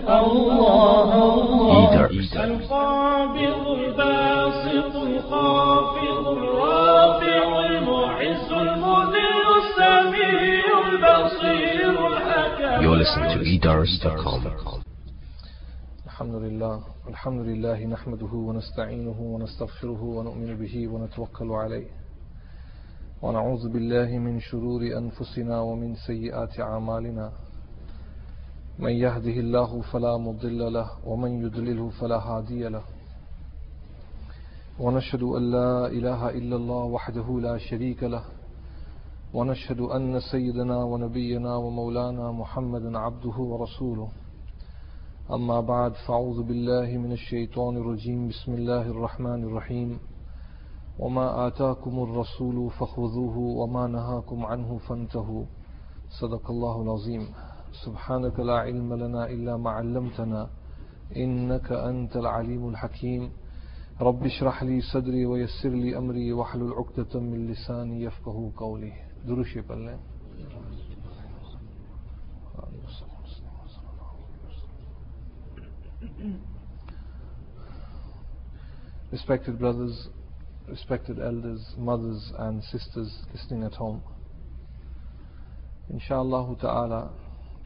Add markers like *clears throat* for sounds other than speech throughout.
الله الله. القابض الباسط الخافض الرافع المعز المذل السميع البصير الحكم You're listening to eDars.com. الحمد لله الحمد لله نحمده ونستعينه ونستغفره ونؤمن به ونتوكل عليه ونعوذ بالله من شرور أنفسنا ومن سيئات أعمالنا من يهده الله فلا مضل له ومن يضلله فلا هادي له. ونشهد أن لا إله إلا الله وحده لا شريك له. ونشهد أن سيدنا ونبينا ومولانا محمدا عبده ورسوله. أما بعد فأعوذ بالله من الشيطان الرجيم. بسم الله الرحمن الرحيم. وما آتاكم الرسول فخذوه وما نهاكم عنه فانتهوا. صدق الله العظيم. سبحانك لا علم لنا إلا ما علمتنا إنك أنت العليم الحكيم. رب اشرح لي صدري ويسر لي أمري واحلل عقدة من لساني يفقه قولي. دروشي بالله Respected brothers, respected elders, mothers and sisters listening at home. Inshallah ta'ala,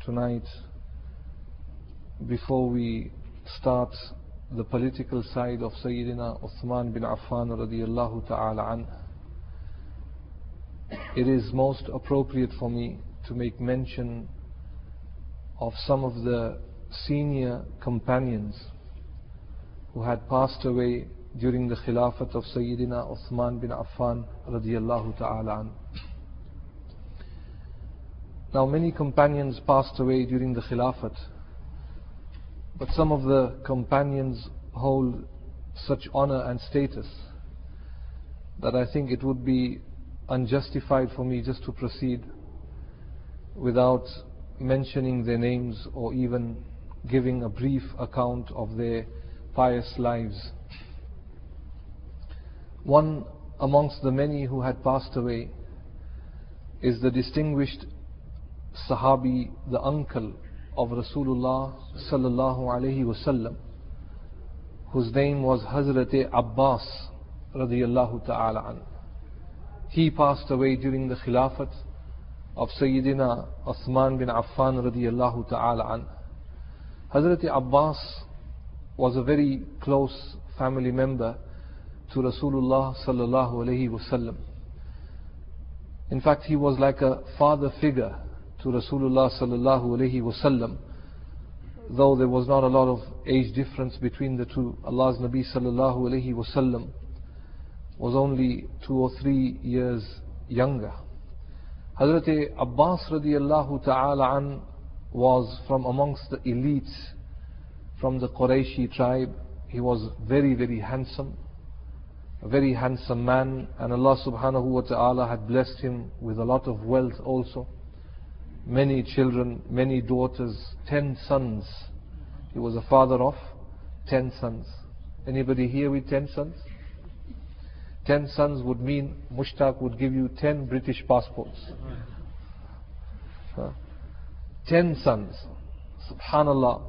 tonight, before we start the political side of Sayyidina Uthman bin Affan radiallahu ta'ala it is most appropriate for me to make mention of some of the senior companions who had passed away during the Khilafat of Sayyidina Uthman bin Affan radiallahu ta'ala an. Now many companions passed away during the Khilafat, but some of the companions hold such honor and status that I think it would be unjustified for me just to proceed without mentioning their names or even giving a brief account of their pious lives. One amongst the many who had passed away is the distinguished Sahabi, the uncle of Rasulullah sallallahu alaihi wasallam, whose name was Hazrat Abbas radiyallahu ta'ala an. He passed away during the Khilafat of Sayyidina Uthman bin Affan radiyallahu ta'ala an. Hazrat Abbas was a very close family member to Rasulullah sallallahu alaihi wasallam. In fact, he was like a father figure to Rasulullah sallallahu alaihi wasallam. Though there was not a lot of age difference between the two, Allah's Nabi sallallahu alaihi wasallam was only two or three years younger. Hazrat Abbas radiallahu ta'ala an was from amongst the elites from the Qurayshi tribe. He was very, very handsome, a very handsome man, and Allah subhanahu wa ta'ala had blessed him with a lot of wealth also. Many children, many daughters, ten sons. He was a father of ten sons. Anybody here with ten sons? Ten sons would mean Mushtaq would give you ten British passports. Huh? Ten sons. Subhanallah.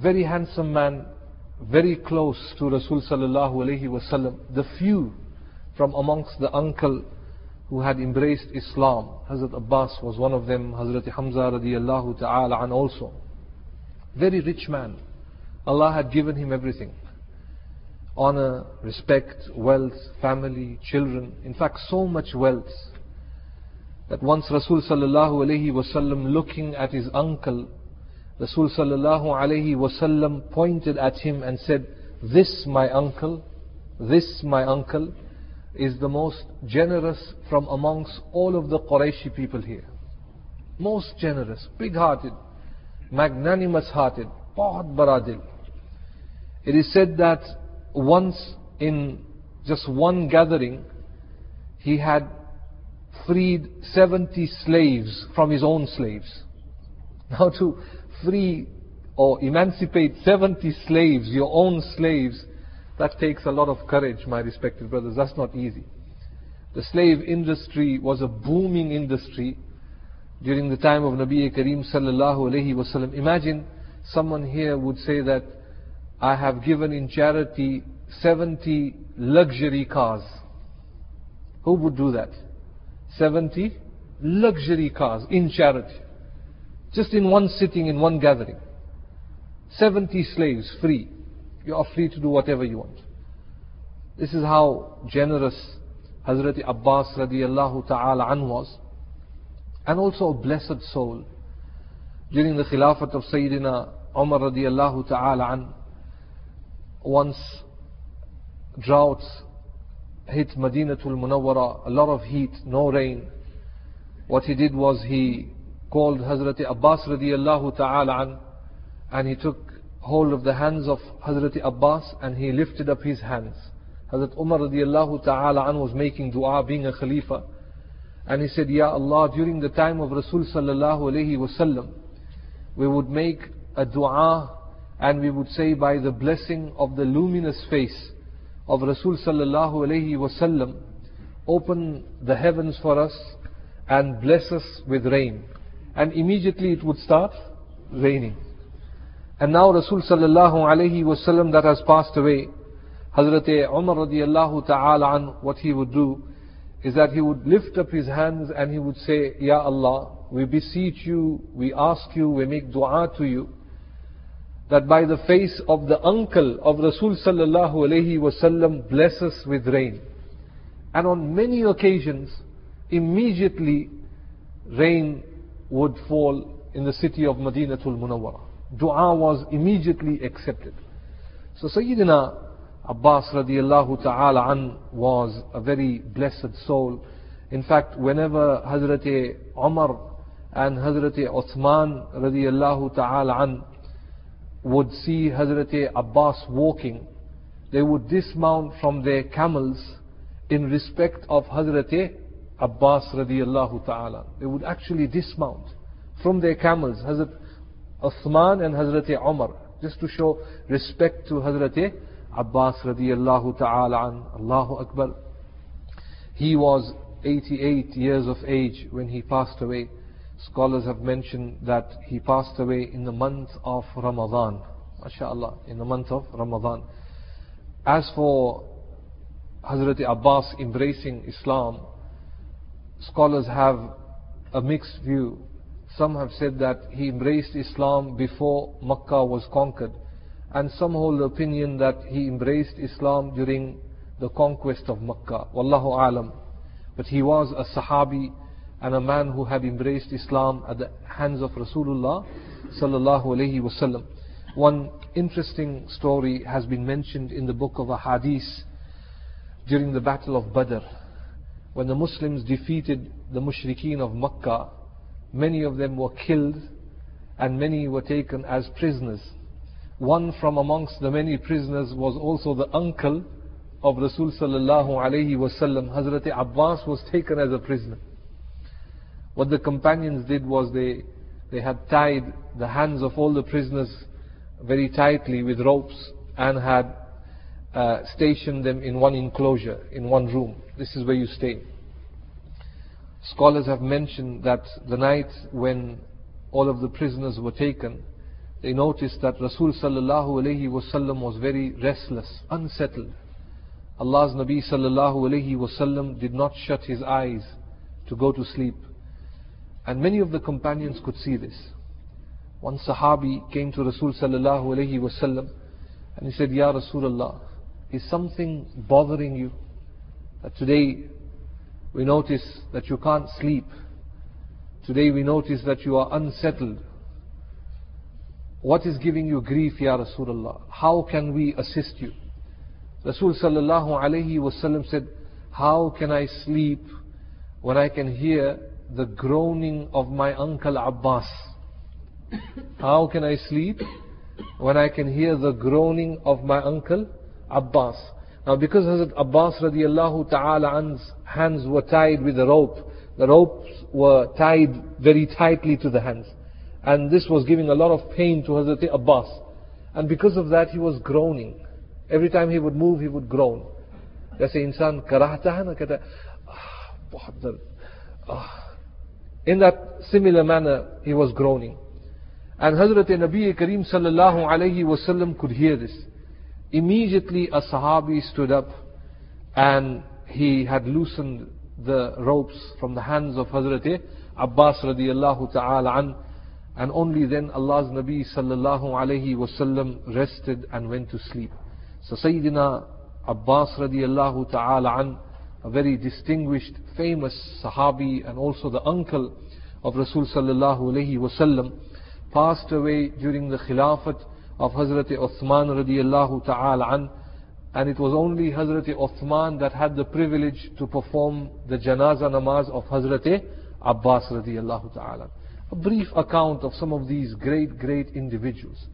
Very handsome man, very close to Rasul sallallahu wasallam. The few from amongst the uncle who had embraced Islam. Hazrat Abbas was one of them, Hazrat Hamza radiallahu ta'ala also. Very rich man. Allah had given him everything. Honor, respect, wealth, family, children. In fact, so much wealth that once Rasul sallallahu alayhi wasallam looking at his uncle, Rasul sallallahu alayhi wasallam pointed at him and said, This my uncle, this my uncle is the most generous from amongst all of the Qurayshi people here. Most generous, big hearted, magnanimous hearted, bahut baradil. It is said that once in just one gathering, he had freed 70 slaves from his own slaves. *laughs* Now to free or emancipate 70 slaves, your own slaves, that takes a lot of courage, my respected brothers. That's not easy. The slave industry was a booming industry during the time of Nabi Kareem sallallahu alayhi wasallam. Imagine someone here would say that I have given in charity 70 luxury cars. Who would do that? 70 luxury cars in charity. Just in one sitting, in one gathering. 70 slaves free. You are free to do whatever you want. This is how generous Hazrat Abbas radiallahu ta'ala an was. And also a blessed soul. During the Khilafat of Sayyidina Umar radiallahu ta'ala an, once droughts hit Madinatul Munawwara, a lot of heat, no rain. What he did was he called Hazrat Abbas radiallahu ta'ala an, and he took hold of the hands of Hazrat Abbas and he lifted up his hands. Hazrat Umar radiallahu ta'ala an was making dua being a Khalifa. And he said, Ya Allah, during the time of Rasul sallallahu alayhi wasallam, we would make a dua and we would say by the blessing of the luminous face of Rasul sallallahu alayhi wasallam, open the heavens for us and bless us with rain. And immediately it would start raining. And now Rasul sallallahu alayhi wasallam that has passed away, Hazrat Umar radiallahu ta'ala an, what he would do is that he would lift up his hands and he would say, Ya Allah, we beseech you, we ask you, we make dua to you, that by the face of the uncle of Rasul sallallahu alayhi wasallam bless us with rain. And on many occasions, immediately rain would fall in the city of Madinatul Munawwara. Dua was immediately accepted. So Sayyidina Abbas radiallahu ta'ala an was a very blessed soul. In fact, whenever Hazrat Umar and Hazrat Uthman radiallahu ta'ala an would see Hazrat Abbas walking, they would dismount from their camels in respect of Hazrat Abbas radiallahu ta'ala. They would actually dismount from their camels, Hazrat Uthman and Hazrat Umar, just to show respect to Hazrat Abbas radiallahu ta'ala an. Allahu Akbar. He was 88 years of age when he passed away. Scholars have mentioned that he passed away in the month of Ramadan. MashaAllah, in the month of Ramadan. As for Hazrat Abbas embracing Islam, scholars have a mixed view. Some have said that he embraced Islam before Makkah was conquered and some hold the opinion that he embraced Islam during the conquest of Makkah. Wallahu alam. But he was a Sahabi and a man who had embraced Islam at the hands of Rasulullah sallallahu alaihi wasallam. One interesting story has been mentioned in the book of Ahadith during the battle of Badr. When the Muslims defeated the mushrikeen of Makkah, many of them were killed and many were taken as prisoners. One from amongst the many prisoners was also the uncle of Rasul sallallahu alayhi wasallam. Hazrat Abbas was taken as a prisoner. What the companions did was they, they had tied the hands of all the prisoners very tightly with ropes and had uh, stationed them in one enclosure, in one room. This is where you stay. Scholars have mentioned that the night when all of the prisoners were taken, they noticed that Rasul sallallahu alayhi wasallam was very restless, unsettled. Allah's Nabi sallallahu alayhi wasallam did not shut his eyes to go to sleep. And many of the companions could see this. One Sahabi came to Rasul sallallahu alayhi wasallam and he said, Ya Rasulullah, is something bothering you? That today we notice that you can't sleep. Today we notice that you are unsettled. What is giving you grief, Ya Rasulullah? How can we assist you? Rasul sallallahu alayhi wasallam said, How can I sleep when I can hear the groaning of my uncle Abbas? How can I sleep when I can hear the groaning of my uncle Abbas? Now because Hazrat Abbas radiallahu ta'ala's hands were tied with a rope, the ropes were tied very tightly to the hands. And this was giving a lot of pain to Hazrat Abbas. And because of that he was groaning. Every time he would move, he would groan. جیسے say, insan ہے نا کہتا in that similar manner he was groaning and Hazrat Nabi Kareem sallallahu alayhi wasallam could hear this Immediately a Sahabi stood up and he had loosened the ropes from the hands of Hazrat Abbas radiallahu ta'ala an, and only then Allah's Nabi sallallahu alayhi wasallam rested and went to sleep. So Sayyidina Abbas radiallahu ta'ala an, a very distinguished, famous Sahabi and also the uncle of Rasul sallallahu alayhi wasallam, passed away during the Khilafat of Hazrat Uthman radiallahu ta'ala an, and it was only Hazrat Uthman that had the privilege to perform the janaza namaz of Hazrat Abbas radiallahu ta'ala. A brief account of some of these great, great individuals.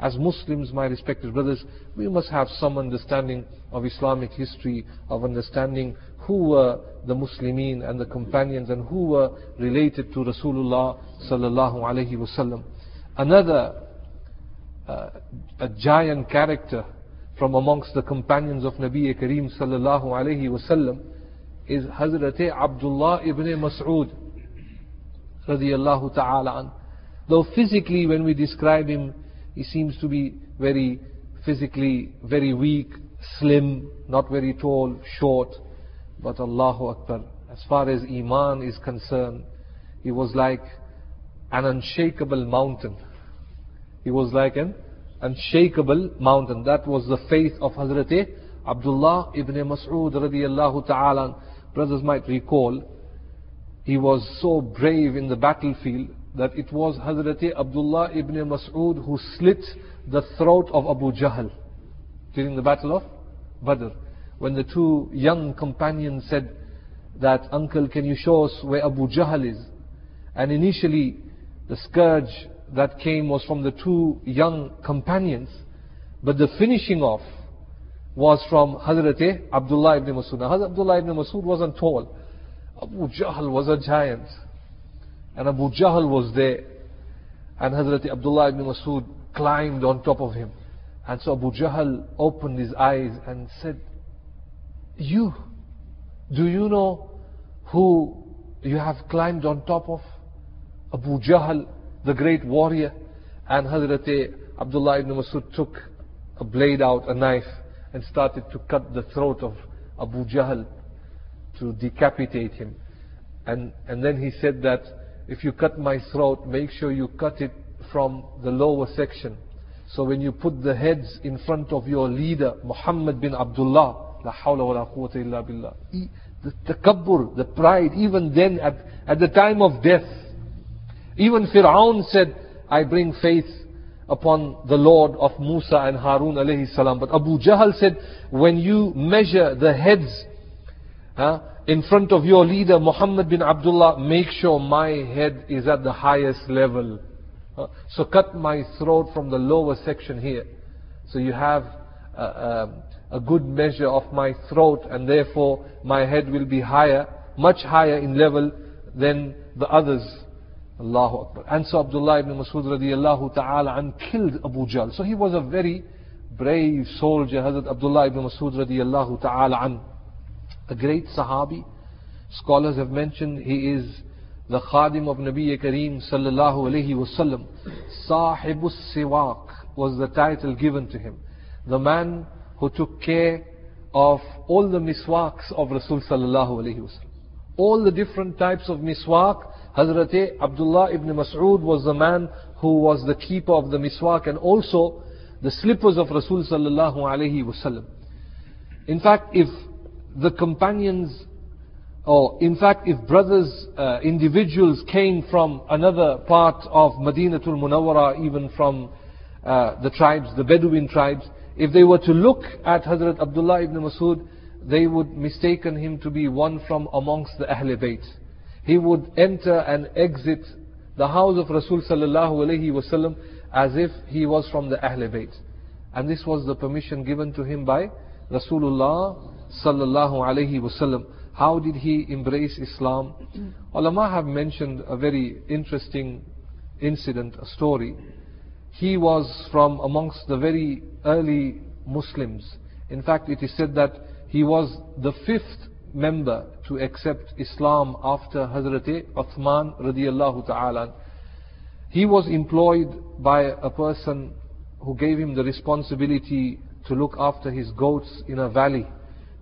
As Muslims, my respected brothers, we must have some understanding of Islamic history, of understanding who were the Muslimin and the companions and who were related to Rasulullah sallallahu alaihi wasallam. Another uh, a giant character from amongst the companions of Nabi Kareem sallallahu alaihi wasallam is Hazrat Abdullah ibn Mas'ud radiyallahu ta'ala an. Though physically when we describe him, he seems to be very physically very weak, slim, not very tall, short. But Allahu Akbar, as far as Iman is concerned, he was like an unshakable mountain. He was like an unshakable mountain. That was the faith of Hazrat Abdullah ibn Mas'ud radiallahu ta'ala. Brothers might recall, he was so brave in the battlefield that it was Hazrat Abdullah ibn Mas'ud who slit the throat of Abu Jahl during the battle of Badr. When the two young companions said that, Uncle, can you show us where Abu Jahl is? And initially, the scourge that came was from the two young companions, but the finishing off was from Hazrat eh, Abdullah ibn Masud. Now, Hazrat Abdullah ibn Masud wasn't tall. Abu Jahl was a giant. And Abu Jahl was there. And Hazrat Abdullah ibn Masud climbed on top of him. And so Abu Jahl opened his eyes and said, You, do you know who you have climbed on top of? Abu Jahl the great warrior. And Hazrat eh, Abdullah ibn Masud took a blade out, a knife, and started to cut the throat of Abu Jahl to decapitate him. And, and then he said that if you cut my throat, make sure you cut it from the lower section. So when you put the heads in front of your leader, Muhammad bin Abdullah, la hawla wa la illa billah. The takabbur, the pride, even then at, at the time of death, even Fir'aun said, I bring faith upon the Lord of Musa and Harun alayhi salam. But Abu Jahl said, when you measure the heads huh, in front of your leader Muhammad bin Abdullah, make sure my head is at the highest level. Uh, so cut my throat from the lower section here. So you have a, a, a good measure of my throat and therefore my head will be higher, much higher in level than the others. Allahu Akbar. And so Abdullah ibn Masud radiallahu ta'ala and killed Abu Jahl. So he was a very brave soldier, Hazrat Abdullah ibn Masud radiallahu ta'ala an. A great Sahabi. Scholars have mentioned he is the Khadim of Nabi Kareem sallallahu alayhi wasallam. Sahibus Siwak was the title given to him. The man who took care of all the miswaks of Rasul sallallahu alayhi wasallam. All the different types of miswak Hazrat Abdullah ibn Mas'ud was the man who was the keeper of the miswak and also the slippers of Rasul sallallahu alaihi wasallam. In fact, if the companions, or in fact, if brothers, uh, individuals came from another part of Madinatul Munawwara, even from uh, the tribes, the Bedouin tribes, if they were to look at Hazrat Abdullah ibn Mas'ud, they would mistaken him to be one from amongst the Ahl Bayt he would enter and exit the house of Rasul sallallahu alaihi wasallam as if he was from the Ahl Bayt. And this was the permission given to him by Rasulullah sallallahu alaihi wasallam. How did he embrace Islam? *clears throat* Ulama have mentioned a very interesting incident, a story. He was from amongst the very early Muslims. In fact, it is said that he was the fifth member to accept Islam after Hazrat Uthman radiallahu ta'ala. He was employed by a person who gave him the responsibility to look after his goats in a valley,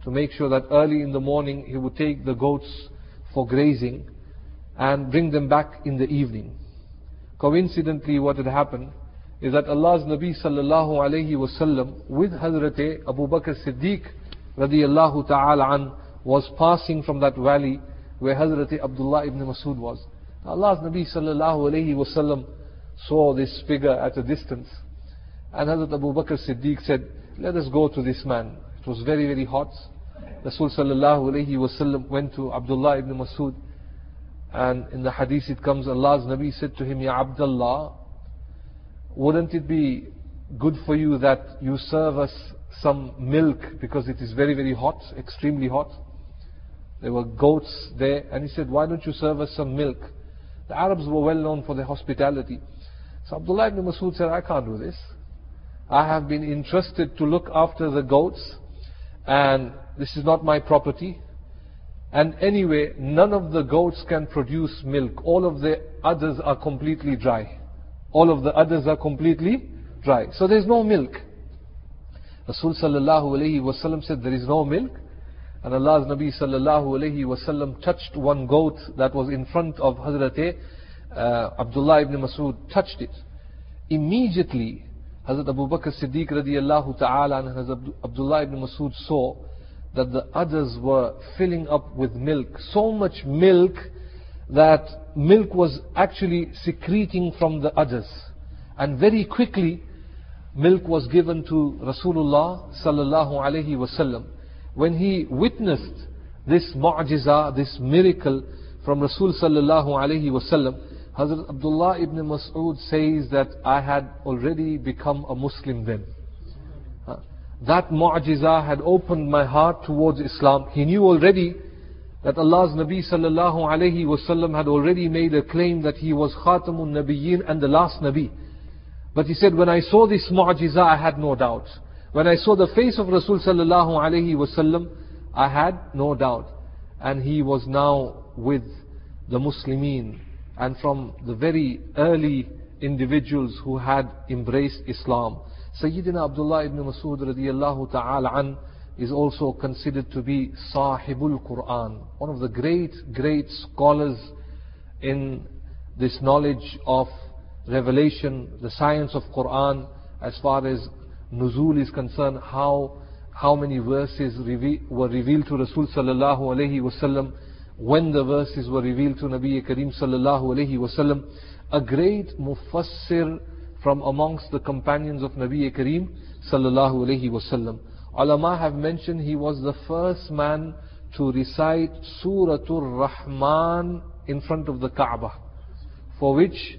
to make sure that early in the morning he would take the goats for grazing and bring them back in the evening. Coincidentally, what had happened is that Allah's Nabi sallallahu alayhi wasallam with Hazrat Abu Bakr Siddiq radiallahu ta'ala was passing from that valley where Hazrat Abdullah ibn Masud was. Allah's Nabi sallallahu alayhi wasallam saw this figure at a distance and Hazrat Abu Bakr Siddiq said, let us go to this man. It was very, very hot. Rasul sallallahu alayhi wasallam went to Abdullah ibn Masud and in the hadith it comes, Allah's Nabi said to him, Ya Abdullah, wouldn't it be good for you that you serve us some milk because it is very, very hot, extremely hot? There were goats there, and he said, Why don't you serve us some milk? The Arabs were well known for their hospitality. So Abdullah ibn Masud said, I can't do this. I have been entrusted to look after the goats, and this is not my property. And anyway, none of the goats can produce milk. All of the others are completely dry. All of the others are completely dry. So there's no milk. Rasul sallallahu alayhi said there is no milk. And Allah's Nabi sallallahu alayhi wasallam touched one goat that was in front of Hazrat uh, Abdullah ibn Masud, touched it. Immediately, Hazrat Abu Bakr Siddiq radiallahu ta'ala and Hazrat Abdullah ibn Masud saw that the others were filling up with milk. So much milk that milk was actually secreting from the others. And very quickly, milk was given to Rasulullah sallallahu alaihi wasallam. When he witnessed this mu'jiza, this miracle from Rasul sallallahu alaihi wasallam, Hazrat Abdullah ibn Mas'ud says that I had already become a Muslim then uh, that mu'jiza had opened my heart towards Islam. He knew already that Allah's Nabi sallallahu alayhi wasallam had already made a claim that he was Khatamun Nabiyyin and the last Nabi. But he said, when I saw this mu'jiza, I had no doubt. When I saw the face of Rasul sallallahu alayhi wasallam, I had no doubt. And he was now with the Muslimin and from the very early individuals who had embraced Islam. Sayyidina Abdullah ibn Masud radiallahu ta'ala an is also considered to be Sahibul Quran, one of the great, great scholars in this knowledge of revelation, the science of Quran, as far as nuzul is concerned, how how many verses were revealed to Rasul sallallahu alaihi wasallam, when the verses were revealed to Nabi Kareem sallallahu alaihi wasallam, a great mufassir from amongst the companions of Nabi Kareem sallallahu alaihi wasallam. Ulama have mentioned he was the first man to recite Suratul Rahman in front of the Kaaba, for which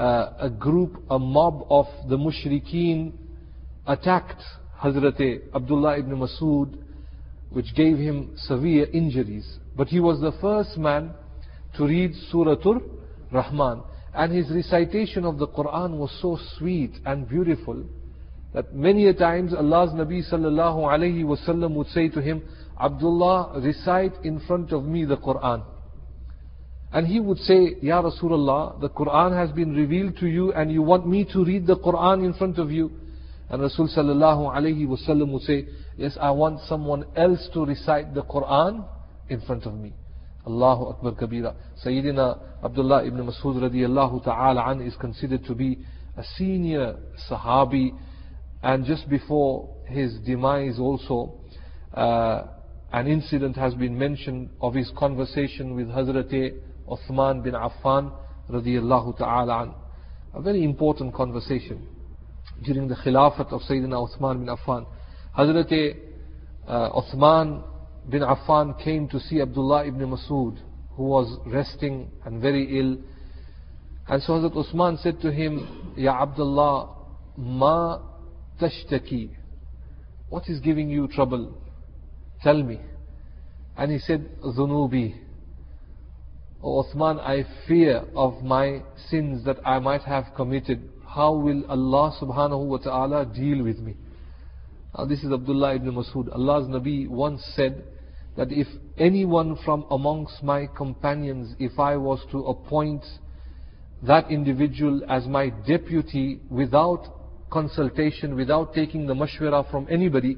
uh, a group, a mob of the mushrikeen attacked Hazrat Abdullah ibn Masud, which gave him severe injuries. But he was the first man to read Suratul Rahman. And his recitation of the Quran was so sweet and beautiful that many a times Allah's Nabi sallallahu alayhi wasallam would say to him, Abdullah, recite in front of me the Quran. And he would say, Ya Rasulullah, the Quran has been revealed to you and you want me to read the Quran in front of you. And Rasul sallallahu alayhi wasallam would say, Yes, I want someone else to recite the Quran in front of me. Allahu Akbar Kabira. Sayyidina Abdullah ibn Masud radiallahu ta'ala an is considered to be a senior Sahabi and just before his demise also uh, an incident has been mentioned of his conversation with Hazrat Uthman bin Affan radiallahu ta'ala an. A very important conversation during the Khilafat of Sayyidina Uthman bin Affan. Hazrat uh, Uthman bin Affan came to see Abdullah ibn Masud, who was resting and very ill. And so Hazrat Usman said to him, Ya Abdullah, ma tashtaki. What is giving you trouble? Tell me. And he said, Zunubi. O Uthman, I fear of my sins that I might have committed. How will Allah subhanahu wa ta'ala deal with me? Now this is Abdullah ibn Masud. Allah's Nabi once said that if anyone from amongst my companions, if I was to appoint that individual as my deputy without consultation, without taking the mashwara from anybody,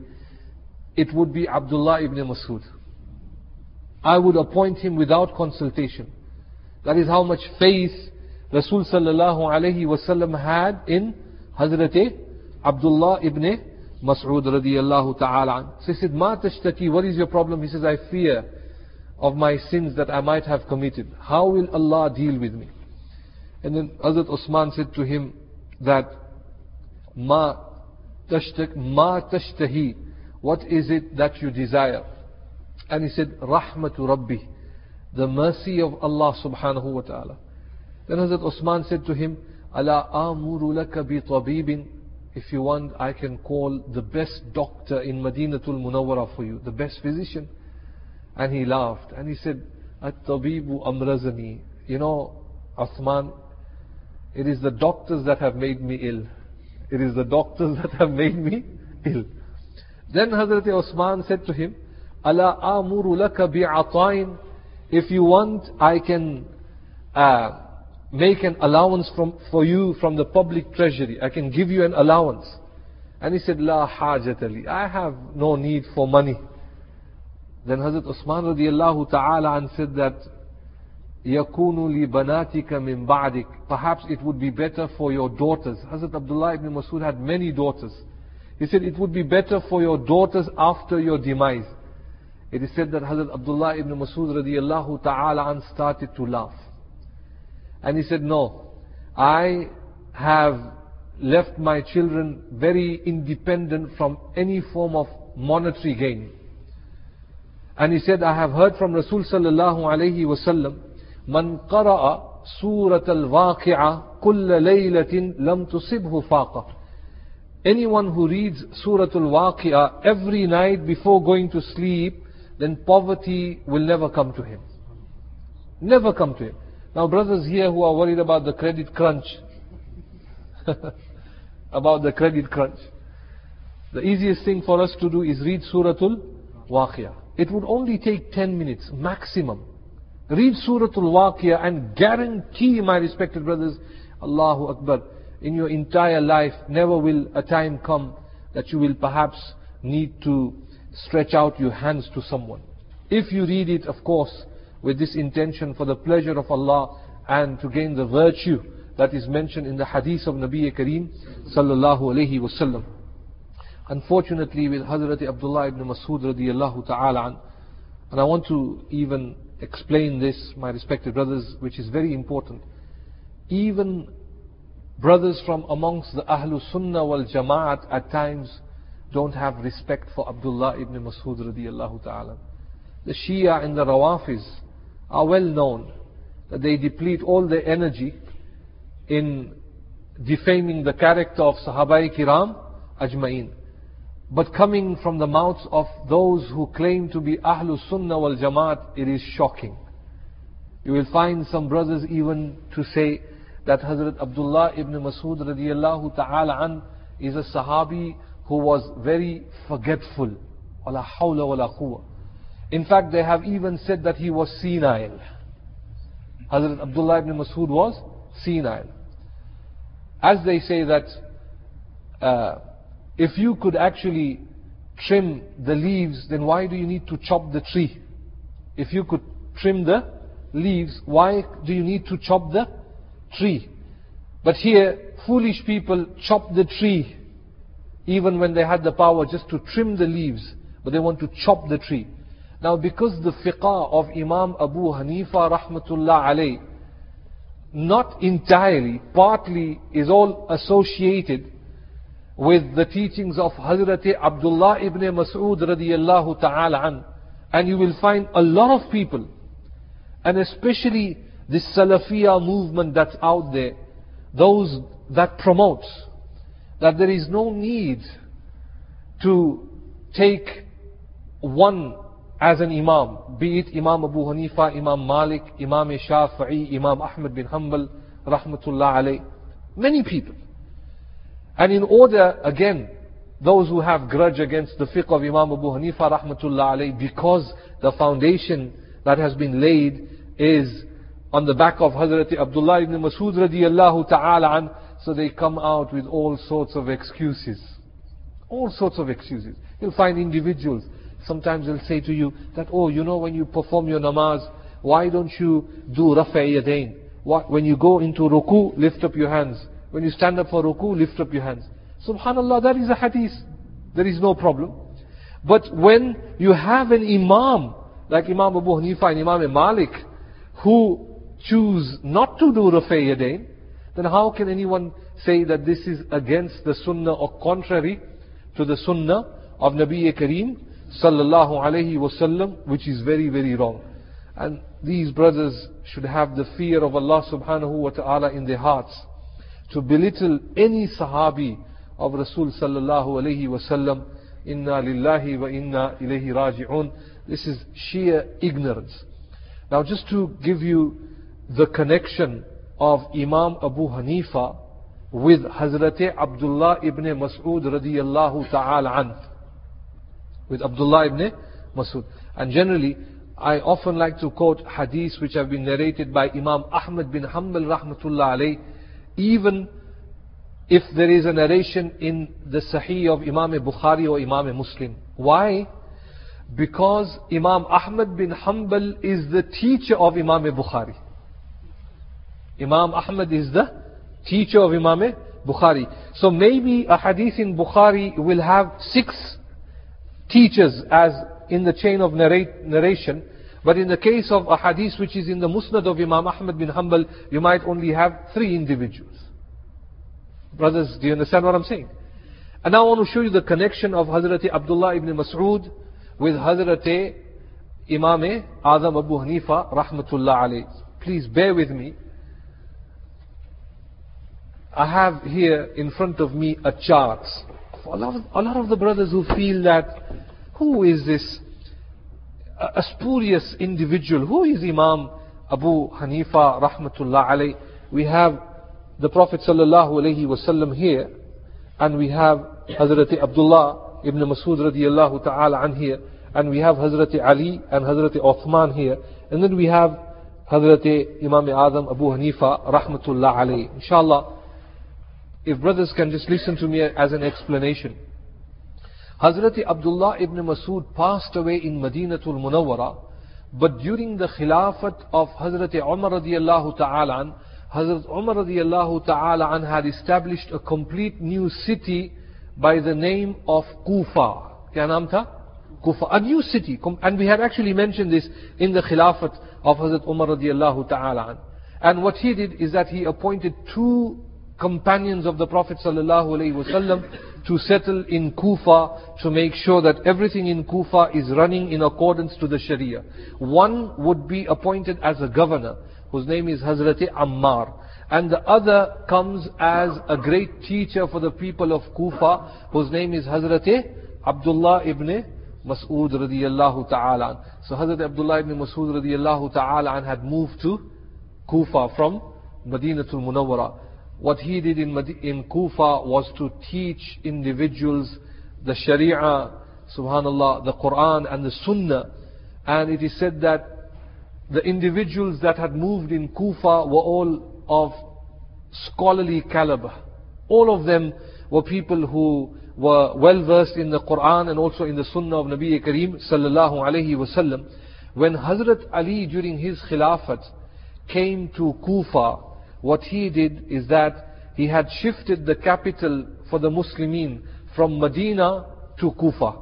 it would be Abdullah ibn Masud. I would appoint him without consultation. That is how much faith Rasul sallallahu alayhi wasallam had in Hazrat Abdullah ibn Mas'ud radiyallahu ta'ala. So he said, Ma tashtaki, what is your problem? He says, I fear of my sins that I might have committed. How will Allah deal with me? And then Hazrat Osman said to him that, Ma tashtak, ma tashtahi, what is it that you desire? And he said, Rahmatu Rabbi, the mercy of Allah subhanahu wa ta'ala. Then Hazrat Osman said to him, Ala amuru bi tabibin. If you want, I can call the best doctor in Madinatul Munawwara for you, the best physician. And he laughed and he said, At-tabibu amrazani. You know, Osman, it is the doctors that have made me ill. It is the doctors *laughs* that have made me ill. Then Hazrat Osman said to him, Ala amuru laka bi'atain. If you want, I can uh, make an allowance from, for you from the public treasury. I can give you an allowance. And he said, La hajatali. I have no need for money. Then Hazrat Usman radiallahu ta'ala said that, يَكُونُ لِبَنَاتِكَ مِنْ بَعْدِكَ Perhaps it would be better for your daughters. Hazrat Abdullah ibn Masud had many daughters. He said it would be better for your daughters after your demise. It is said that Hazrat Abdullah ibn Masud radiallahu ta'ala started to laugh. And he said, no, I have left my children very independent from any form of monetary gain. And he said, I have heard from Rasul sallallahu alayhi wasallam, man qara'a surat al-waqi'a kulla laylatin lam tusibhu faqa. Anyone who reads Suratul Waqia every night before going to sleep, then poverty will never come to him. Never come to him. Now brothers here who are worried about the credit crunch, *laughs* about the credit crunch, the easiest thing for us to do is read Suratul Waqiyah. It would only take 10 minutes maximum. Read Suratul Waqiyah and guarantee, my respected brothers, Allahu Akbar, in your entire life, never will a time come that you will perhaps need to stretch out your hands to someone. If you read it, of course, with this intention for the pleasure of Allah and to gain the virtue that is mentioned in the hadith of Nabi Kareem sallallahu alayhi wasallam. Unfortunately, with Hazrat Abdullah ibn Masud radiallahu ta'ala, and I want to even explain this, my respected brothers, which is very important. Even brothers from amongst the Ahlul Sunnah wal Jama'at at times don't have respect for Abdullah ibn Masud radiallahu ta'ala. The Shia and the Rawafiz are well known that they deplete all their energy in defaming the character of Sahabai Kiram Ajma'in. But coming from the mouths of those who claim to be Ahlul Sunnah wal Jamaat, it is shocking. You will find some brothers even to say that Hazrat Abdullah ibn Masud radiallahu ta'ala an is a Sahabi who was very forgetful. Wala hawla wala quwwah. In fact, they have even said that he was senile. Hazrat Abdullah ibn Masud was senile. As they say that uh, if you could actually trim the leaves, then why do you need to chop the tree? If you could trim the leaves, why do you need to chop the tree? But here, foolish people chop the tree, even when they had the power just to trim the leaves, but they want to chop the tree. Now because the fiqh of Imam Abu Hanifa rahmatullah alayh, not entirely, partly is all associated with the teachings of Hazrat Abdullah ibn Mas'ud radiyallahu ta'ala an. And you will find a lot of people, and especially this Salafiyah movement that's out there, those that promotes that there is no need to take one as an Imam, be it Imam Abu Hanifa, Imam Malik, Imam Shafi'i, Imam Ahmad bin Hanbal, Rahmatullah alayh. Many people. And in order, again, those who have grudge against the fiqh of Imam Abu Hanifa, Rahmatullah alayh, because the foundation that has been laid is on the back of Hazrat Abdullah ibn Masud radiallahu ta'ala an, so they come out with all sorts of excuses. All sorts of excuses. You'll find individuals, sometimes they'll say to you that, oh, you know when you perform your namaz, why don't you do rafa' yadain? When you go into ruku, lift up your hands. When you stand up for ruku, lift up your hands. Subhanallah, that is a hadith. There is no problem. But when you have an imam, like Imam Abu Hanifa and Imam Malik, who choose not to do rafa' yadain, then how can anyone say that this is against the sunnah or contrary to the sunnah of Nabi Kareem sallallahu alayhi wasallam, which is very, very wrong. And these brothers should have the fear of Allah subhanahu wa ta'ala in their hearts to belittle any sahabi of Rasul sallallahu alayhi wasallam. Inna lillahi wa inna ilayhi raji'un. This is sheer ignorance. Now just to give you the connection of Imam Abu Hanifa with Hazrat Abdullah ibn Mas'ud radiyallahu ta'ala an. With Abdullah ibn Mas'ud. And generally, I often like to quote hadiths which have been narrated by Imam Ahmad bin Hanbal rahmatullah alayh, even if there is a narration in the Sahih of Imam Bukhari or Imam Muslim. Why? Because Imam Ahmad bin Hanbal is the teacher of Imam Bukhari. Imam Ahmad is the teacher of Imam Bukhari. So maybe a hadith in Bukhari will have six teachers as in the chain of narrate, narration. But in the case of a hadith which is in the Musnad of Imam Ahmad bin Hanbal, you might only have three individuals. Brothers, do you understand what I'm saying? And now I want to show you the connection of Hazrat Abdullah ibn Mas'ud with Hazrat Imam Azam Abu Hanifa rahmatullah alayh. Please bear with me. I have here in front of me a chart. A lot, of, a lot of the brothers who feel that, who is this a, spurious individual? Who is Imam Abu Hanifa rahmatullah alayh? We have the Prophet sallallahu alayhi wasallam here, and we have Hazrat Abdullah ibn Masud radiallahu ta'ala an here, and we have Hazrat Ali and Hazrat Uthman here, and then we have Hazrat Imam Azam Abu Hanifa rahmatullah alayhi. Inshallah, if brothers can just listen to me as an explanation. Hazrat Abdullah ibn Masud passed away in Madinatul Munawwara, but during the Khilafat of Hazrat Umar radiallahu ta'ala Hazrat Umar radiallahu ta'ala had established a complete new city by the name of Kufa. Kya naam tha? Kufa. A new city. And we had actually mentioned this in the Khilafat of Hazrat Umar radiallahu ta'ala And what he did is that he appointed two companions of the Prophet ﷺ to settle in Kufa to make sure that everything in Kufa is running in accordance to the Sharia. One would be appointed as a governor, whose name is Hazrat Ammar. And the other comes as a great teacher for the people of Kufa, whose name is Hazrat Abdullah ibn Mas'ud radiyallahu ta'ala. So Hazrat Abdullah ibn Mas'ud radiyallahu ta'ala had moved to Kufa from Madinatul Munawwara what he did in, in Kufa was to teach individuals the Sharia, subhanallah, the Quran and the Sunnah. And it is said that the individuals that had moved in Kufa were all of scholarly caliber. All of them were people who were well versed in the Quran and also in the Sunnah of Nabi Kareem sallallahu alayhi wasallam. When Hazrat Ali during his Khilafat came to Kufa, what he did is that he had shifted the capital for the Muslimin from Medina to Kufa.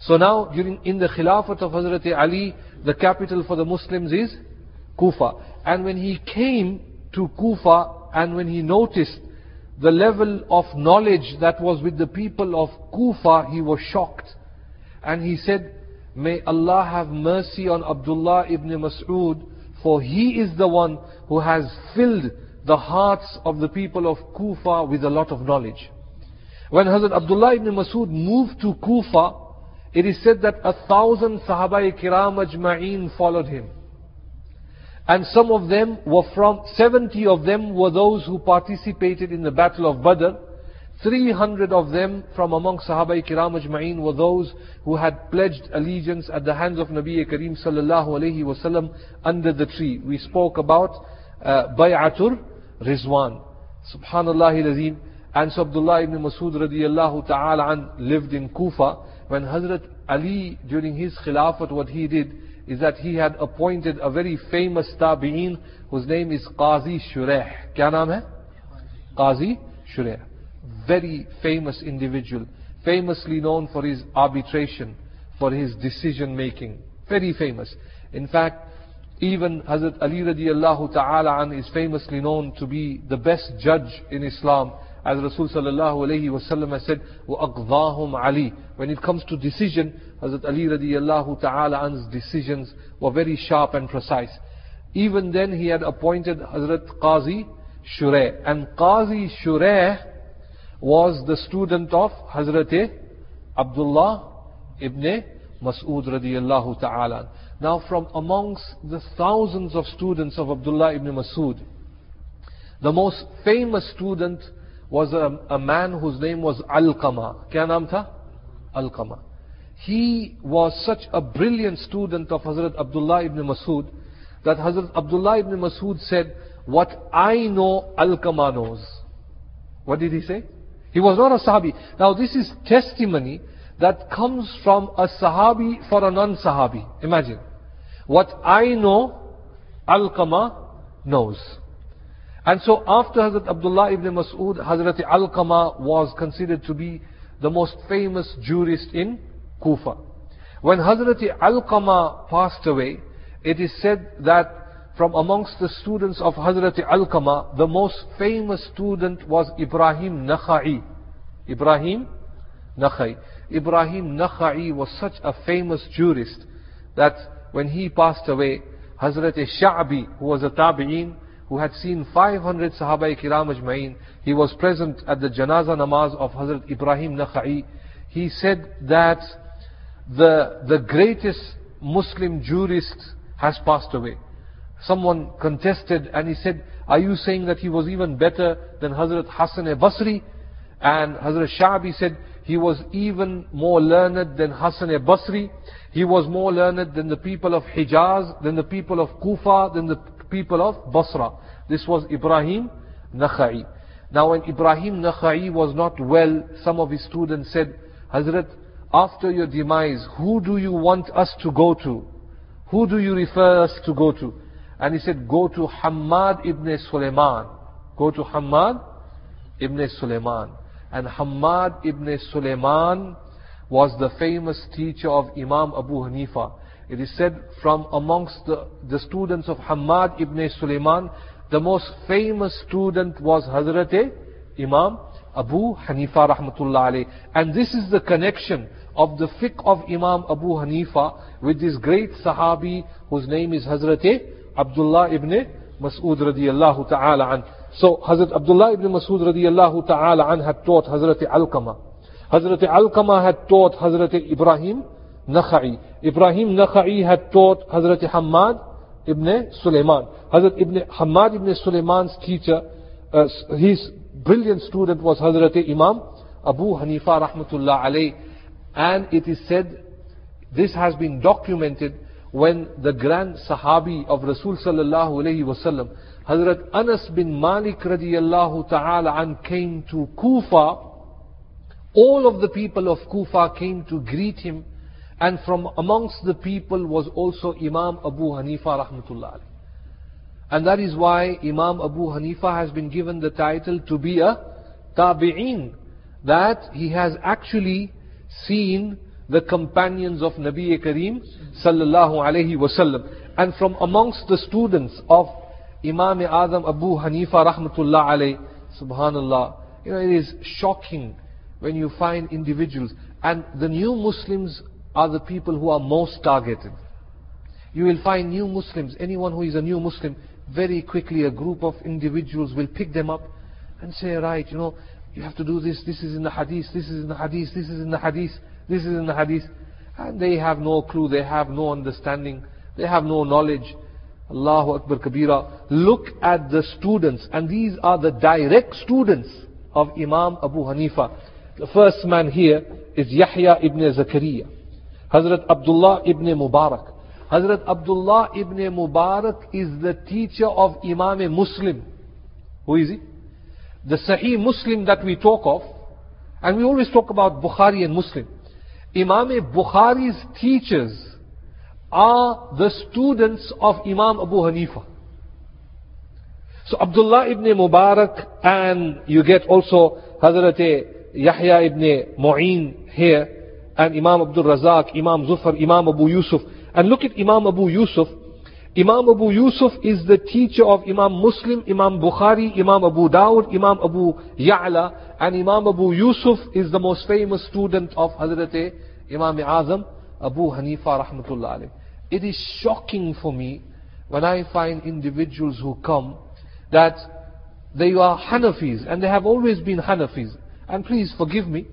So now, during, in the Khilafat of Hazrat Ali, the capital for the Muslims is Kufa. And when he came to Kufa and when he noticed the level of knowledge that was with the people of Kufa, he was shocked. And he said, May Allah have mercy on Abdullah ibn Mas'ud, for he is the one who has filled the hearts of the people of Kufa with a lot of knowledge. When Hazrat Abdullah ibn Masud moved to Kufa, it is said that a thousand Sahaba Kiram Ajma'een followed him. And some of them were from, 70 of them were those who participated in the battle of Badr. 300 of them from among Sahaba Kiram Ajma'een were those who had pledged allegiance at the hands of Nabi Kareem sallallahu alayhi wasallam under the tree. We spoke about uh, Bay'atur Rizwan. Subhanallah Azim. And so Abdullah ibn Masud radiallahu ta'ala an lived in Kufa. When Hazrat Ali, during his Khilafat, what he did is that he had appointed a very famous tabi'een whose name is Qazi Shureh. Kya naam hai? Qazi Shureh. Very famous individual. Famously known for his arbitration, for his decision making. Very famous. In fact, even Hazrat Ali radiallahu ta'ala an is famously known to be the best judge in Islam. As Rasul sallallahu alayhi wasallam has said, وَأَقْضَاهُمْ Ali. When it comes to decision, Hazrat Ali radiallahu ta'ala an's decisions were very sharp and precise. Even then he had appointed Hazrat Qazi Shureh. And Qazi Shureh was the student of Hazrat Abdullah ibn Mas'ud radiallahu ta'ala. Now from amongst the thousands of students of Abdullah ibn Mas'ud, the most famous student was a, a man whose name was Alqama. Kya naam tha? Alqama. He was such a brilliant student of Hazrat Abdullah ibn Masud that Hazrat Abdullah ibn Masud said, What I know, Alqama knows. What did he say? He was not a Sahabi. Now this is testimony that comes from a Sahabi for a non-Sahabi. Imagine. What I know, Alqama knows. And so after Hazrat Abdullah ibn Mas'ud, Hazrat Alqama was considered to be the most famous jurist in Kufa. When Hazrat Alqama passed away, it is said that from amongst the students of Hazrat Alqama, the most famous student was Ibrahim Nakhai. Ibrahim Nakhai. Ibrahim Nakhai was such a famous jurist that when he passed away, Hazrat Sha'bi, who was a tabi'een, who had seen 500 Sahaba Kiram Ajma'in, he was present at the Janaza namaz of Hazrat Ibrahim Nakhai. He said that the, the greatest Muslim jurist has passed away. Someone contested and he said, are you saying that he was even better than Hazrat Hassan Basri? And Hazrat Sha'bi said, he was even more learned than Hassan Basri. He was more learned than the people of Hijaz, than the people of Kufa, than the people of Basra. This was Ibrahim Nakhai. Now when Ibrahim Nakhai was not well, some of his students said, Hazrat, after your demise, who do you want us to go to? Who do you refer us to go to? And he said, go to Hamad ibn Sulaiman. Go to Hamad ibn Sulaiman. And Hamad ibn Sulaiman was the famous teacher of Imam Abu Hanifa. It is said from amongst the, the students of Hamad ibn Sulaiman, the most famous student was Hazrat Imam Abu Hanifa rahmatullah. And this is the connection of the fiqh of Imam Abu Hanifa with this great Sahabi whose name is Hazrat Abdullah ibn Mas'ud radiyallahu ta'ala an. So Hazrat Abdullah ibn Mas'ud radiyallahu ta'ala an had taught Hazrat Alqama. Hazrat Alqama had taught Hazrat Ibrahim Nakhai. Ibrahim Nakhai had taught Hazrat Hamad ibn Sulaiman. Hazrat ibn Hamad ibn Sulaiman's teacher, uh, his brilliant student was Hazrat Imam Abu Hanifa rahmatullah alayh. And it is said, this has been documented when the grand Sahabi of Rasul sallallahu alayhi wasallam, Hazrat Anas bin Malik radiyallahu ta'ala an came to Kufa, all of the people of Kufa came to greet him and from amongst the people was also Imam Abu Hanifa rahmatullah. And that is why Imam Abu Hanifa has been given the title to be a tabi'in. That he has actually seen the companions of Nabi Kareem sallallahu alayhi wasallam. And from amongst the students of Imam Azam Abu Hanifa rahmatullah alayhi, subhanallah, you know, it is shocking when you find individuals. And the new Muslims are the people who are most targeted. You will find new Muslims, anyone who is a new Muslim, very quickly a group of individuals will pick them up and say, right, you know, you have to do this, this is in the hadith, this is in the hadith, this is in the hadith, this is in the hadith. And they have no clue, they have no understanding, they have no knowledge. Allahu Akbar Kabira. Look at the students, and these are the direct students of Imam Abu Hanifa. The first man here is Yahya ibn Zakaria. Hazrat Abdullah ibn Mubarak, Hazrat Abdullah ibn Mubarak is the teacher of Imam Muslim. Who is he? The Sahih Muslim that we talk of, and we always talk about Bukhari and Muslim. Imam Bukhari's teachers are the students of Imam Abu Hanifa. So Abdullah ibn Mubarak and you get also Hazrat Yahya ibn Mu'in here and Imam Abdul Razak, Imam Zufar, Imam Abu Yusuf. And look at Imam Abu Yusuf. Imam Abu Yusuf is the teacher of Imam Muslim, Imam Bukhari, Imam Abu Dawud, Imam Abu Ya'la, and Imam Abu Yusuf is the most famous student of Hazrat Imam Azam, Abu Hanifa rahmatullah alayh. It is shocking for me when I find individuals who come that they are Hanafis and they have always been Hanafis. And please forgive me,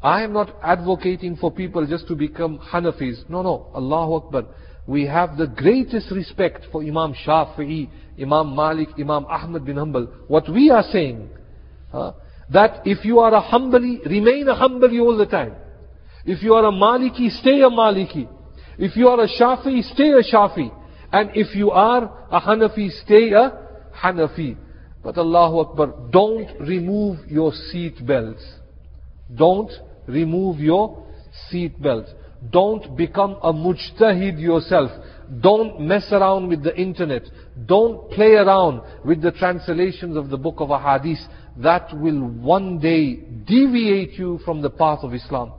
I am not advocating for people just to become Hanafis. No, no, Allahu Akbar. We have the greatest respect for Imam Shafi'i, Imam Malik, Imam Ahmad bin Hanbal. What we are saying, that if you are a Hanbali, remain a Hanbali all the time. If you are a Maliki, stay a Maliki. If you are a Shafi, stay a Shafi. And if you are a Hanafi, stay a Hanafi. But Allahu Akbar, don't remove your seat belts. Don't remove your seat belts. Don't become a mujtahid yourself. Don't mess around with the internet. Don't play around with the translations of the book of Ahadith. That will one day deviate you from the path of Islam.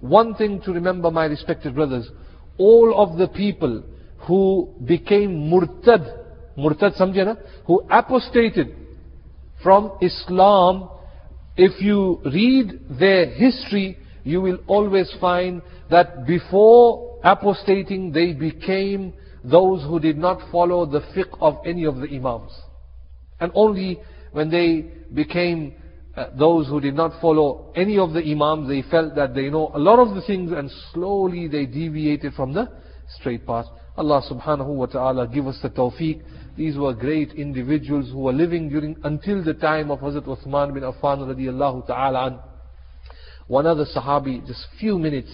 One thing to remember, my respected brothers, all of the people who became murtad, murtad samjhe na, who apostated from Islam, if you read their history, you will always find that before apostating, they became those who did not follow the fiqh of any of the imams. And only when they became uh, those who did not follow any of the imams, they felt that they know a lot of the things and slowly they deviated from the straight path. Allah subhanahu wa ta'ala give us the tawfiq. These were great individuals who were living during until the time of Hazrat Uthman bin Affan radiallahu ta'ala. One other Sahabi, just few minutes,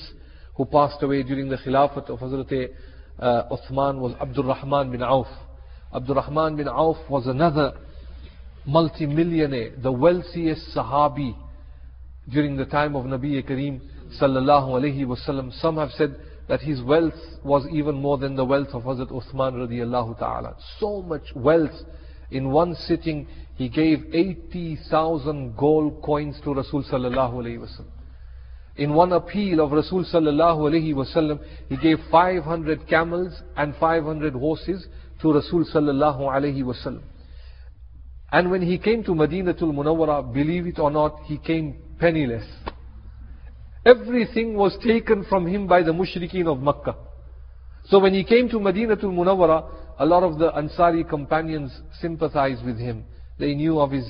who passed away during the Khilafat of Hazrat uh, Uthman was Abdul Rahman bin Auf. Abdul Rahman bin Auf was another multimillionaire, the wealthiest Sahabi during the time of Nabi Kareem sallallahu alayhi wasallam. Some have said that his wealth was even more than the wealth of Hazrat Uthman radiallahu ta'ala. So much wealth. In one sitting, he gave 80,000 gold coins to Rasul sallallahu alayhi wasallam. In one appeal of Rasul sallallahu wasallam, he gave 500 camels and 500 horses to Rasul sallallahu wasallam. And when he came to Madinatul Munawwara, believe it or not, he came penniless. Everything was taken from him by the mushrikeen of Makkah. So when he came to Madinatul Munawwara, a lot of the Ansari companions sympathized with him. They knew of his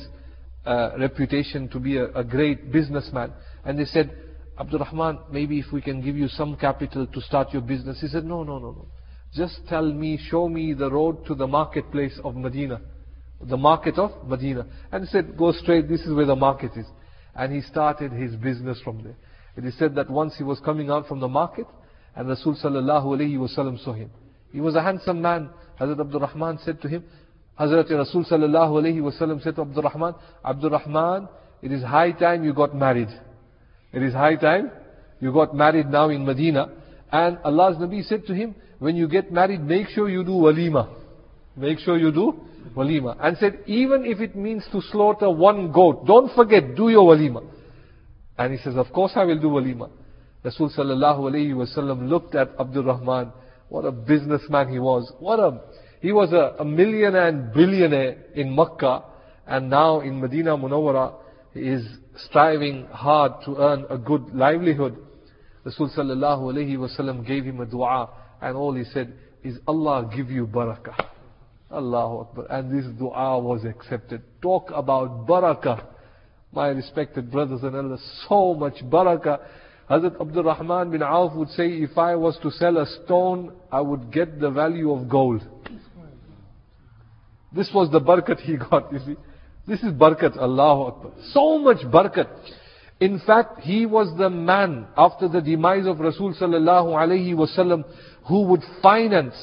uh, reputation to be a, a great businessman. And they said, Abdurrahman, maybe if we can give you some capital to start your business. He said, no, no, no, no. Just tell me, show me the road to the marketplace of Medina. The market of Medina. And he said, go straight, this is where the market is. And he started his business from there. It is said that once he was coming out from the market, and Rasul sallallahu alayhi wasallam saw him. He was a handsome man. Hazrat Abdul Rahman said to him, Hazrat Rasul sallallahu alayhi wasallam said to Abdul Rahman, Abdul Rahman, it is high time you got married. It is high time you got married now in Medina. And Allah's Nabi said to him, when you get married, make sure you do walima. Make sure you do walima. And said, even if it means to slaughter one goat, don't forget, do your walima. And he says, of course I will do walima. Rasul sallallahu alayhi wasallam looked at Abdul Rahman. What a businessman he was. What a, he was a, a millionaire and billionaire in Makkah. And now in Medina Munawwara, he is striving hard to earn a good livelihood. Rasul sallallahu alayhi wasallam gave him a dua. And all he said is, Allah give you barakah. Allahu Akbar. And this dua was accepted. Talk about barakah. My respected brothers and elders, so much barakah. Hazrat Abdul Rahman bin Auf would say, if I was to sell a stone, I would get the value of gold. This was the barakat he got, you see. This is barakat, Allahu Akbar. So much barakat. In fact, he was the man after the demise of Rasul sallallahu wasallam who would finance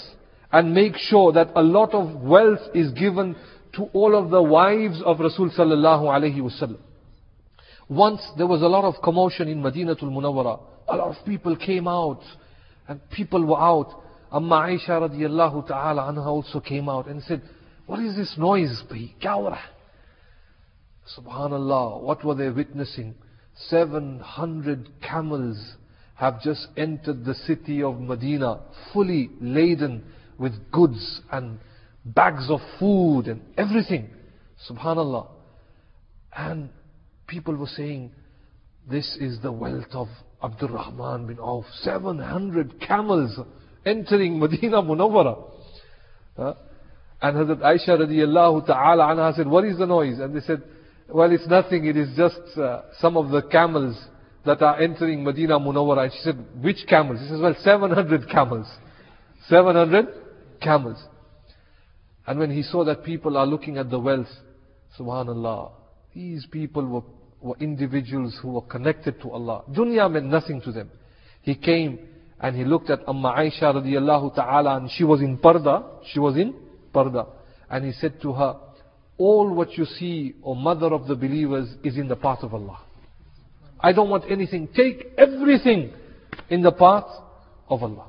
and make sure that a lot of wealth is given to all of the wives of Rasul sallallahu wasallam. Once there was a lot of commotion in Madinatul Munawwara. A lot of people came out and people were out. Amma Aisha radiallahu ta'ala anha also came out and said, what is this noise? Kya ho raha hai?" Subhanallah, what were they witnessing? 700 camels have just entered the city of Medina, fully laden with goods and bags of food and everything. Subhanallah. And people were saying, this is the wealth of Abdul Rahman bin Auf. 700 camels entering Medina Munawwara. Huh? And Hazrat Aisha radiallahu ta'ala anha said, what is the noise? And they said, well, it's nothing, it is just uh, some of the camels that are entering Medina Munawwara. She said, which camels? He says, well, 700 *laughs* camels. 700 camels. And when he saw that people are looking at the wealth, subhanallah, these people were, were individuals who were connected to Allah. Dunya meant nothing to them. He came and he looked at Amma Aisha radiallahu ta'ala and she was in parda. She was in parda. And he said to her, all what you see, O mother of the believers, is in the path of Allah. I don't want anything. Take everything in the path of Allah.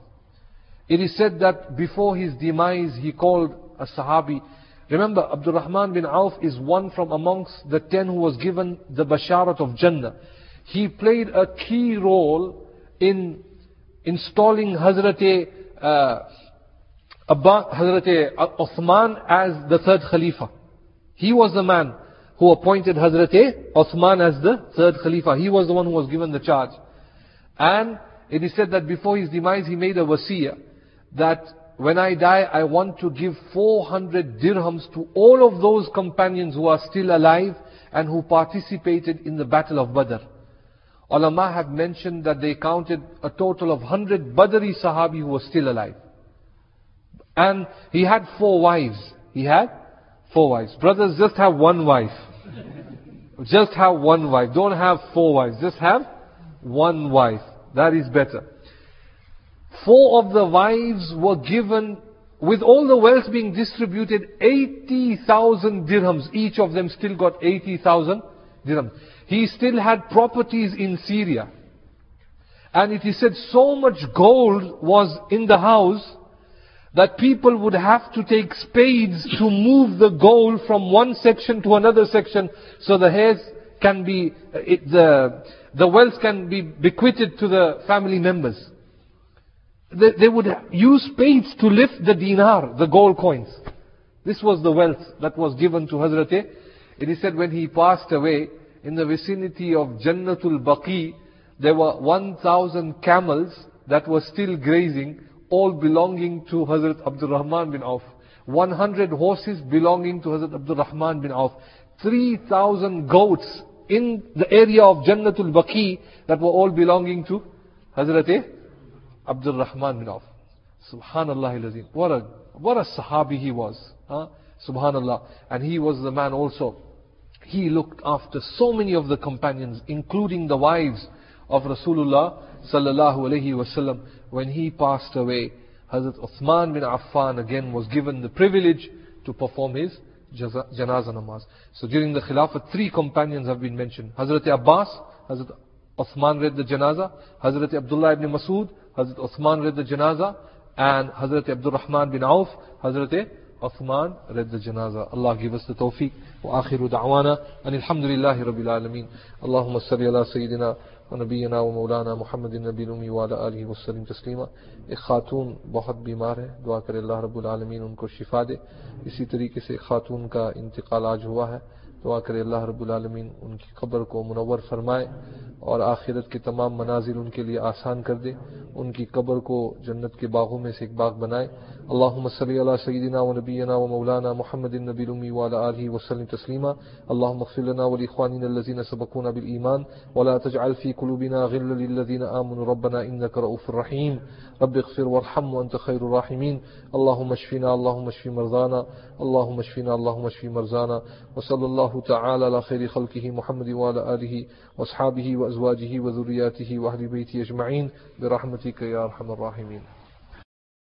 It is said that before his demise, he called a Sahabi. Remember, Abdul Rahman bin Auf is one from amongst the ten who was given the Basharat of Jannah. He played a key role in installing Hazrat uh, Abba, Hazrat Uthman as the third Khalifa. He was the man who appointed Hazrat Uthman as the third Khalifa. He was the one who was given the charge. And it is said that before his demise, he made a wasiyah that when I die, I want to give 400 dirhams to all of those companions who are still alive and who participated in the battle of Badr. Ulama have mentioned that they counted a total of 100 Badri Sahabi who were still alive. And he had four wives. He had four wives. Brothers, just have one wife. Just have one wife. Don't have four wives. Just have one wife. That is better. Four of the wives were given, with all the wealth being distributed, 80,000 dirhams. Each of them still got 80,000 dirhams. He still had properties in Syria. And it is said so much gold was in the house that people would have to take spades to move the gold from one section to another section so the hairs can be, uh, it, the, the wealth can be bequeathed to the family members. They, they would use spades to lift the dinar, the gold coins. This was the wealth that was given to Hazrat. Eh? It is said when he passed away, in the vicinity of Jannatul Baqi, there were 1,000 camels that were still grazing, all belonging to Hazrat Abdul Rahman bin Auf. 100 horses belonging to Hazrat Abdul Rahman bin Auf. 3,000 goats in the area of Jannatul Baqi that were all belonging to Hazrat Abdul Rahman bin Auf. Subhanallah al What a, what a Sahabi he was. Huh? Subhanallah. And he was the man also. He looked after so many of the companions, including the wives of Rasulullah sallallahu alaihi wasallam when he passed away. Hazrat Uthman bin Affan again was given the privilege to perform his janazah namaz. So during the Khilafah, three companions have been mentioned. Hazrat Abbas, Hazrat Uthman read the janazah, Hazrat Abdullah ibn Masud, Hazrat Uthman read the janazah, and Hazrat Abdul Rahman bin Auf, Hazrat Uthman read the janazah. Allah give us the tawfiq. Wa akhiru da'wana. And alhamdulillahi rabbil alameen. Allahumma salli ala sayyidina نبینا و مولانا محمد نبی المی وعلى علیہ وسلم تسلیمہ۔ ایک خاتون بہت بیمار ہے، دعا کرے اللہ رب العالمین ان کو شفا دے۔ اسی طریقے سے خاتون کا انتقال آج ہوا ہے۔ کرے اللہ رب العالمین ان کی قبر کو منور فرمائے اور آخرت کے تمام مناظر ان کے لیے آسان کر دے، ان کی قبر کو جنت کے باغوں میں سے ایک باغ بنائے۔ اللہ صل و سيدنا و مولانا محمد النبی الأمي و علی وسلم تسليما اللهم اغفر لنا الزین سبقون ابل ایمان ولا تجعل في قلوبنا غلا للذين آمنوا۔ ربنا إنك رؤوف رب اغفر وارحم وأنت خير الراحمين. اللهم اشفنا اللهم اشف مرضانا. اللهم اشفنا اللهم اشف مرضانا. وصلى الله تعالى على خير خلقه محمد وعلى آله وأصحابه وأزواجه وذرياته وأهل بيته أجمعين. برحمتك يا أرحم الراحمين.